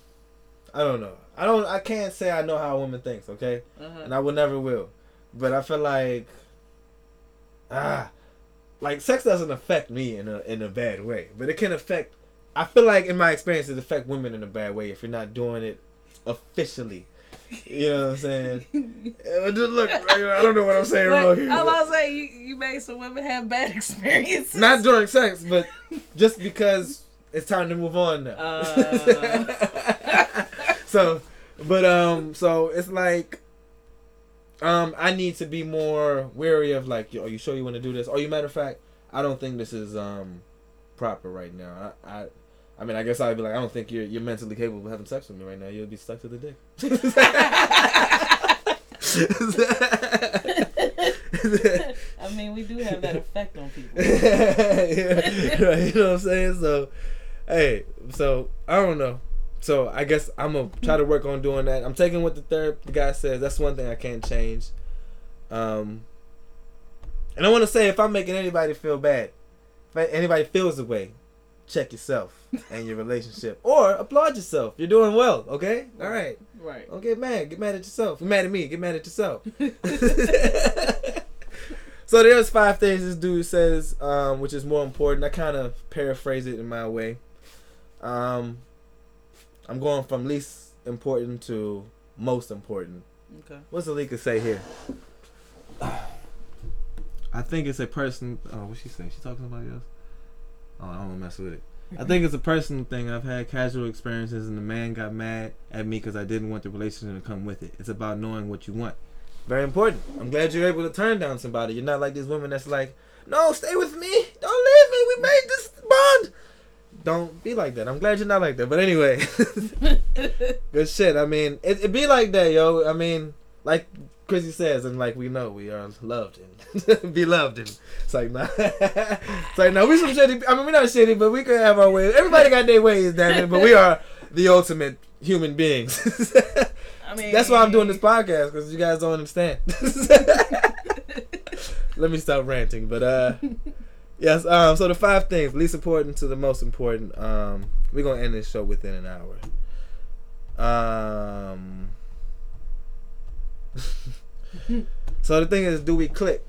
I don't know. I don't. I can't say I know how a woman thinks. Okay, Uh-huh. and I will never will. But I feel like, ah, like sex doesn't affect me in a in a bad way, but it can affect. I feel like in my experience, it affect women in a bad way if you're not doing it officially. You know what I'm saying? Just look, I don't know what I'm saying here. I'm about to say you, you made some women have bad experiences. Not during sex, but just because it's time to move on now. Uh. so, but um, so it's like, um, I need to be more wary of like, are you sure you want to do this? Or you matter of fact, I don't think this is um proper right now. I I, I mean, I guess I'd be like, I don't think you're you're mentally capable of having sex with me right now. You'll be stuck to the dick. I mean, we do have that effect on people. yeah, right, you know what I'm saying? So, hey, so I don't know. So I guess I'm gonna try to work on doing that. I'm taking what the third the guy says. That's one thing I can't change. Um, and I want to say if I'm making anybody feel bad, if anybody feels the way, check yourself and your relationship, or applaud yourself. You're doing well. Okay, all right. Right. Don't get mad. Get mad at yourself. Get mad at me. Get mad at yourself. so there's five things this dude says, um, which is more important. I kind of paraphrase it in my way. Um, I'm going from least important to most important. Okay. What's Alika say here? I think it's a person. Oh, what she say? She talking to somebody else? Oh, I don't want to mess with it. I think it's a personal thing. I've had casual experiences, and the man got mad at me because I didn't want the relationship to come with it. It's about knowing what you want. Very important. I'm glad you're able to turn down somebody. You're not like these women that's like, no, stay with me. Don't leave me. We made this bond. Don't be like that. I'm glad you're not like that. But anyway, good shit. I mean, it, it be like that, yo. I mean, like Krissy says, and like we know, we are loved and beloved, and it's like nah, it's like no, we some shitty. I mean, we're not shitty, but we can have our ways. Everybody got their ways, damn it. But we are the ultimate human beings. I mean, That's why I'm doing this podcast because you guys don't understand. Let me stop ranting, but uh, yes. Um, so the five things, least important to the most important. Um, we're gonna end this show within an hour. Um. so the thing is, do we click?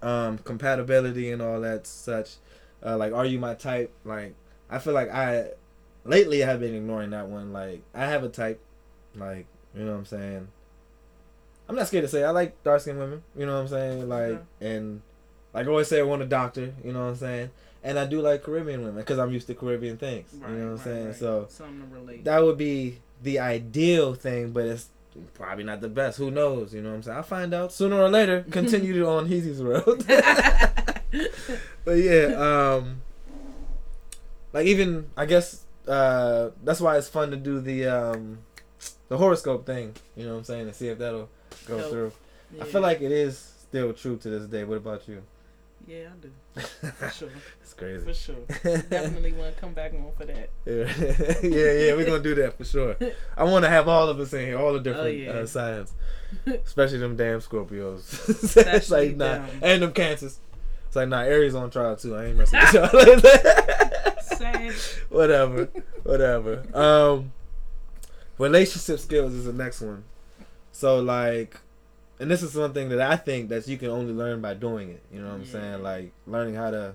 Um, compatibility and all that such. Uh, like, are you my type? Like, I feel like I lately I have been ignoring that one. Like, I have a type. Like, you know what I'm saying? I'm not scared to say I like dark skinned women. You know what I'm saying? Like, and like I always say, I want a doctor. You know what I'm saying? And I do like Caribbean women because I'm used to Caribbean things. Right, you know what I'm saying? right. So something to relate. that would be the ideal thing, but it's probably not the best. Who knows? You know what I'm saying? I'll find out sooner or later. Continue to on Heezy's road. but yeah, um, like even I guess uh, that's why it's fun to do the um, the horoscope thing. You know what I'm saying? To see if that'll go through. yeah. I feel like it is still true to this day. What about you? Yeah, I do for sure, it's crazy. for sure. Definitely want to come back on for that. Yeah, yeah, yeah. We're gonna do that for sure. I want to have all of us in here, all the different Oh, yeah. uh, signs, especially them damn Scorpios. it's like nah, and them Cancers. It's like nah, Aries on trial too. I ain't messing with y'all. like that. Whatever, whatever. Um, relationship skills is the next one. So like, and this is something that I think that you can only learn by doing it. You know what I'm Yeah. saying? Like learning how to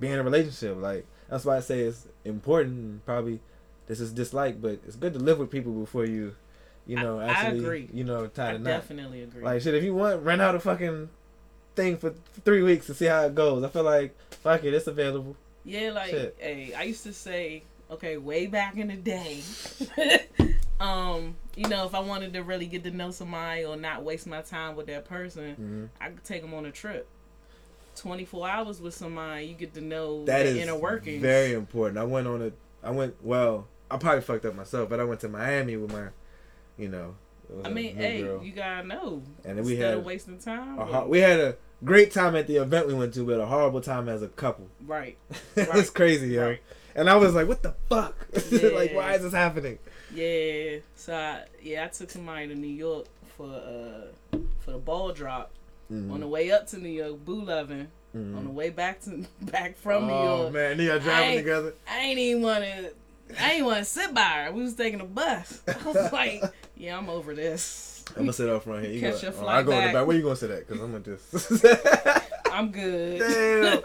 be in a relationship. Like that's why I say it's important. and Probably this is dislike, but it's good to live with people before you, you know, I- I actually, agree. you know, tie I the knot. definitely agree. Like shit, if you want, rent out a fucking thing for three weeks to see how it goes. I feel like fuck it, it's available. Yeah, like Shit. hey, I used to say, okay, way back in the day, um, you know, if I wanted to really get to know somebody or not waste my time with that person, hmm I could take them on a trip. Twenty four hours with somebody, you get to know That is inner workings. very important. I went on a, I went well. I probably fucked up myself, but I went to Miami with my, you know, was I mean, hey, girl. you gotta know. and then we Instead had of wasting time. we had a great time at the event we went to, but a horrible time as a couple. right. Right. was crazy, yo. Right. And I was like, what the fuck? like, why is this happening? Yeah. So I, yeah, I took somebody to New York for uh for the ball drop. Mhm. On the way up to New York, boo loving. Mhm. On the way back to back from New oh, York, man, y'all driving ain't- together. I ain't even want to. I ain't want to sit by her. We was taking a bus. I was like, yeah, I'm over this. I'm gonna sit up front here. You Catch go, your oh, flight I go in the back. back. Where you gonna sit at? Cause I'm at this. I'm good. Damn.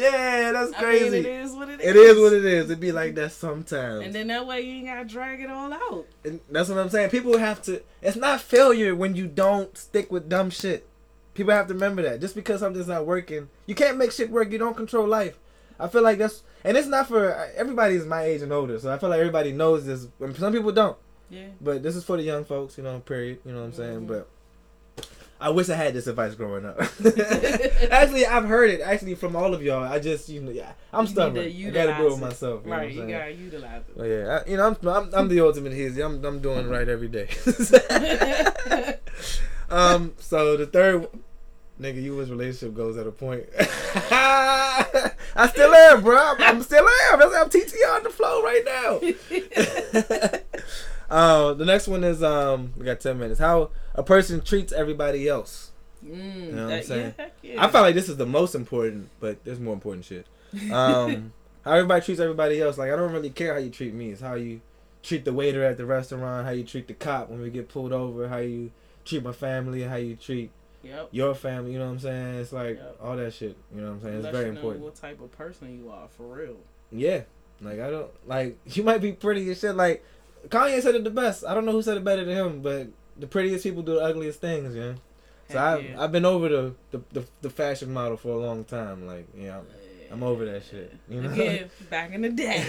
Yeah, that's I crazy. mean, it is what it is. It is what it is. It be like that sometimes. And then that way you ain't gotta drag it all out. And that's what I'm saying. People have to. It's not failure when you don't stick with dumb shit. People have to remember that. Just because something's not working, you can't make shit work. You don't control life. I feel like that's, and it's not for everybody's my age and older. So I feel like everybody knows this. Some people don't. Yeah. But this is for the young folks, you know. Period. You know what I'm saying. Mhm. But I wish I had this advice growing up. actually, I've heard it actually from all of y'all. I just you know, yeah, I'm You stubborn. I gotta do it myself. You know what right, you gotta utilize it. But yeah, I, you know, I'm, I'm I'm the ultimate Heezy. I'm I'm doing right every day. um, so the third nigga, you was relationship goes at a point. I still am, bro. I'm, I'm still am. That's I'm TT on the flow right now. Uh, the next one is um, we got ten minutes. How a person treats everybody else. Mm, You know what I'm saying? Yeah, yeah. I felt like this is the most important, but there's more important shit. Um, how everybody treats everybody else. Like I don't really care how you treat me. It's how you treat the waiter at the restaurant, how you treat the cop when we get pulled over, how you treat my family, how you treat Yep. your family. You know what I'm saying? It's like Yep. all that shit. You know what I'm saying? It's Let very you know important. what type of person you are for real. Yeah. Like I don't like you might be pretty as shit. Like Kanye said it the best. I don't know who said it better than him, but the prettiest people do the ugliest things, yeah. So Heck I've yeah. I've been over the, the, the, the fashion model for a long time. Like, yeah, I'm, I'm over that shit. You know? Again, back in the day,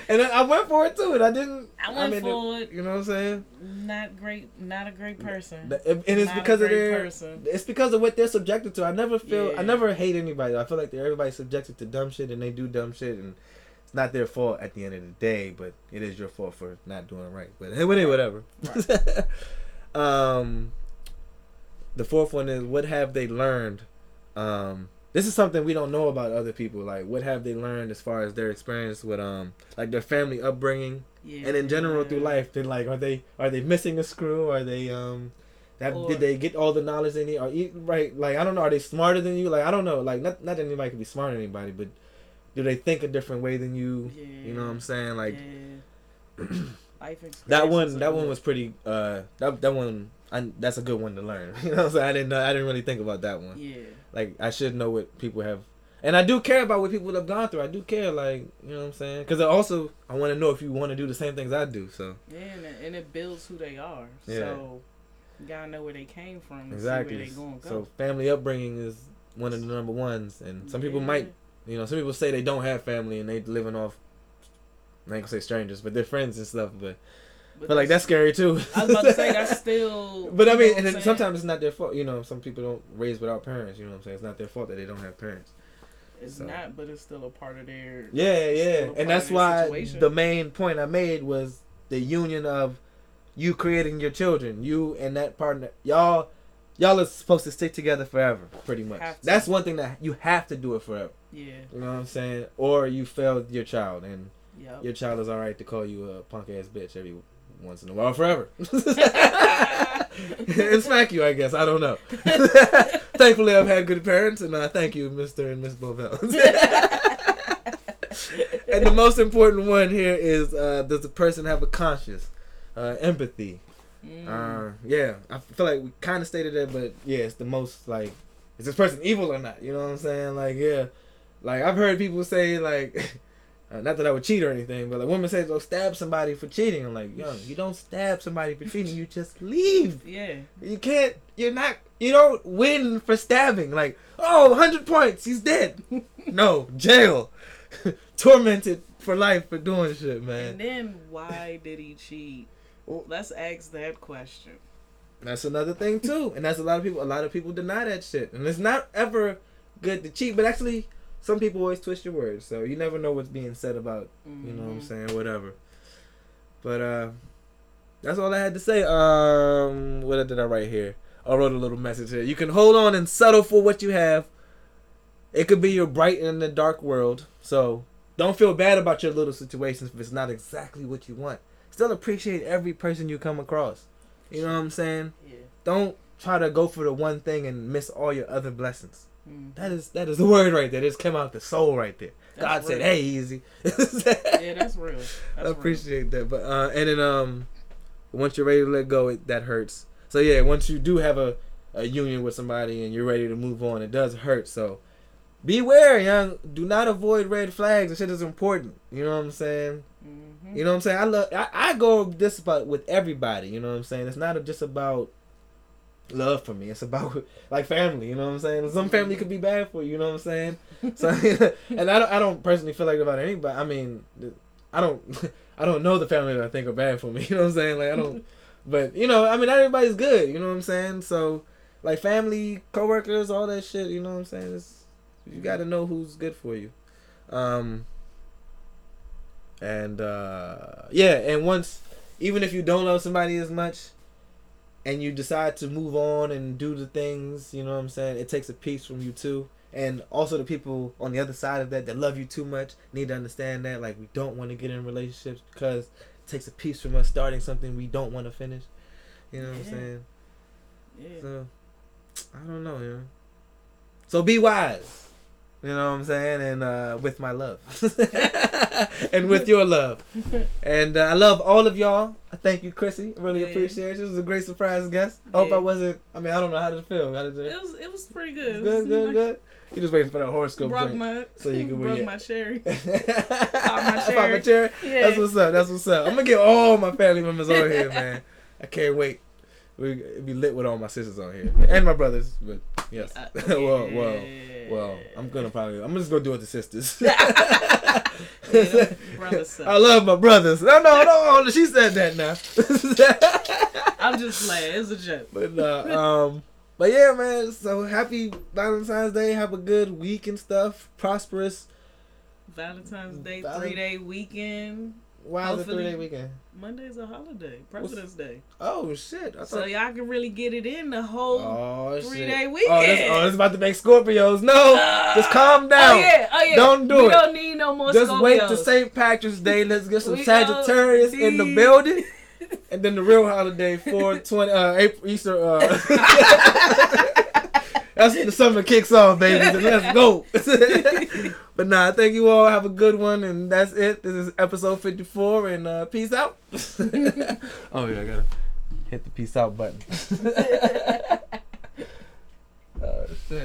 and I I went for it too, and I didn't. I went mean, for it. You know what I'm saying? Not great, not a great person. The- And it's Not because of their. person. It's because of what they're subjected to. I never feel. Yeah. I never hate anybody. I feel like they're everybody's subjected to dumb shit, and they do dumb shit, and not their fault at the end of the day. But it is your fault for not doing right. But anyway, whatever. um, the fourth one is what have they learned? Um, this is something we don't know about other people. Like, what have they learned as far as their experience with um, like their family upbringing, Yeah. and in general through life? They like, are they are they missing a screw? Are they um, Or- did they get all the knowledge they need? Eat right? Like, I don't know. Are they smarter than you? Like, I don't know. Like, not not that anybody can be smarter than anybody, but do they think a different way than you? Yeah. You know what I'm saying? Like. yeah. That one, that one was pretty. Uh, that that one, I, that's a good one to learn. You know, what I'm saying I didn't, know, I didn't really think about that one. Yeah. Like, I should know what people have, and I do care about what people have gone through. I do care, like, you know what I'm saying? Because I also, I want to know if you want to do the same things I do. So Yeah, and it, and it builds who they are. Yeah. So you gotta know where they came from and exactly. see where they gonna go. So family upbringing is one of the number ones, and some people might, you know, some people say they don't have family and they living off. I ain't gonna say strangers, but they're friends and stuff. But But feel like that's scary too. I was about to say that's still. But I mean, and sometimes it's not their fault. You know, some people don't raise without parents. You know what I'm saying? It's not their fault that they don't have parents. it's so. not, but it's still a part of their. Yeah, yeah, Still a part and that's why situation. the main point I made was the union of you creating your children, you and that partner, y'all. Y'all are supposed to stick together forever, pretty much. That's one thing that you have to do it forever. Yeah. You know what I'm saying? Or you failed your child, and Yep. your child is all right to call you a punk ass bitch every once in a while, forever, and smack you. I guess I don't know. Thankfully, I've had good parents, and uh, thank you, Mister and Miss Bovell. and the most important one here is: uh, Does the person have a conscience, uh, empathy? Mm. Uh, yeah, I feel like we kind of stated that, but yeah, it's the most like, is this person evil or not? You know what I'm saying? Like, yeah, like I've heard people say like, uh, not that I would cheat or anything, but like women say they'll stab somebody for cheating. I'm like, yo, you don't stab somebody for cheating, you just leave. yeah. You can't. You're not. You don't win for stabbing. Like, oh, 100 points. He's dead. no, jail. Tormented for life for doing shit, man. And then why did he cheat? Well- Let's ask that question. That's another thing too, and that's a lot of people. A lot of people deny that shit, and it's not ever good to cheat. But actually, some people always twist your words, so you never know what's being said about. You know what I'm Mhm. saying? Whatever. But uh, that's all I had to say. Um, what did I write here? I wrote a little message here. You can hold on and settle for what you have. It could be your bright in the dark world. So don't feel bad about your little situations if it's not exactly what you want. Still appreciate every person you come across. You know what I'm saying? Yeah. Don't try to go for the one thing and miss all your other blessings. Mm. That is that is the word right there. This came out the soul right there. That's God said, "Hey, easy." Yeah, that's real. That's I real. appreciate that. But uh, and then um, once you're ready to let go, it, that hurts. So yeah, once you do have a, a union with somebody and you're ready to move on, it does hurt. So beware, young. Do not avoid red flags. This shit is important. You know what I'm saying? Mhm. You know what I'm saying? I love. I, I go this about with everybody. You know what I'm saying? It's not just about love for me. It's about like family. You know what I'm saying? Some family could be bad for you. You know what I'm saying? So and I don't. I don't personally feel like about anybody. I mean, I don't. I don't know the family that I think are bad for me. You know what I'm saying? Like I don't. but you know, I mean, not everybody's good. You know what I'm saying? So, like family, coworkers, all that shit. You know what I'm saying? It's, you got to know who's good for you. Um. And uh yeah, and once, even if you don't love somebody as much, and you decide to move on and do the things, you know what I'm saying? It takes a piece from you too. And also the people on the other side of that that love you too much need to understand that like we don't want to get in relationships because it takes a piece from us starting something we don't want to finish. You know what I'm saying? Yeah. So I don't know, you know. So be wise. You know what I'm saying? And uh, with my love. and with your love. And uh, I love all of y'all. I thank you, Krissy. Really Yeah. appreciate it. This was a great surprise guest. I hope Yeah. I wasn't. I mean, I don't know how to feel. How did it? It was it was pretty good. Good, good, like- good. You just waiting for that horoscope Broke drink. my So you can broke read it. my cherry. Pop my my cherry. cherry. Yeah. That's what's up. That's what's up. I'm gonna get all my family members on here, man. I can't wait. We be lit with all my sisters on here and my brothers. But yes, Uh, well, well, yeah. Well. I'm gonna probably. I'm just gonna do it with the sisters. Yeah, brother suck. I love my brothers. No, no, no. She said that now. I'm just playing. It's a joke. but uh, um, but yeah, man. So happy Valentine's Day. Have a good week and stuff. Prosperous. Valentine's Day, Valen- three day weekend. Wow, the three day weekend. Monday's a holiday, President's Day. Oh shit! I So thought. y'all can really get it in the whole. Oh three shit! day Oh, this, weekend. oh, it's is about to make Scorpios. No, just calm down. Oh yeah, oh yeah. Don't do we it. don't need no more Just wait to St. Patrick's Day. Let's get some Sagittarius in the building, and then the real holiday for twenty uh, April Easter. Uh, That's when the summer kicks off, baby. Let's go. but nah, thank you all. Have a good one, and that's it. This is episode fifty four, and uh, peace out. oh yeah, I gotta hit the peace out button. oh shit.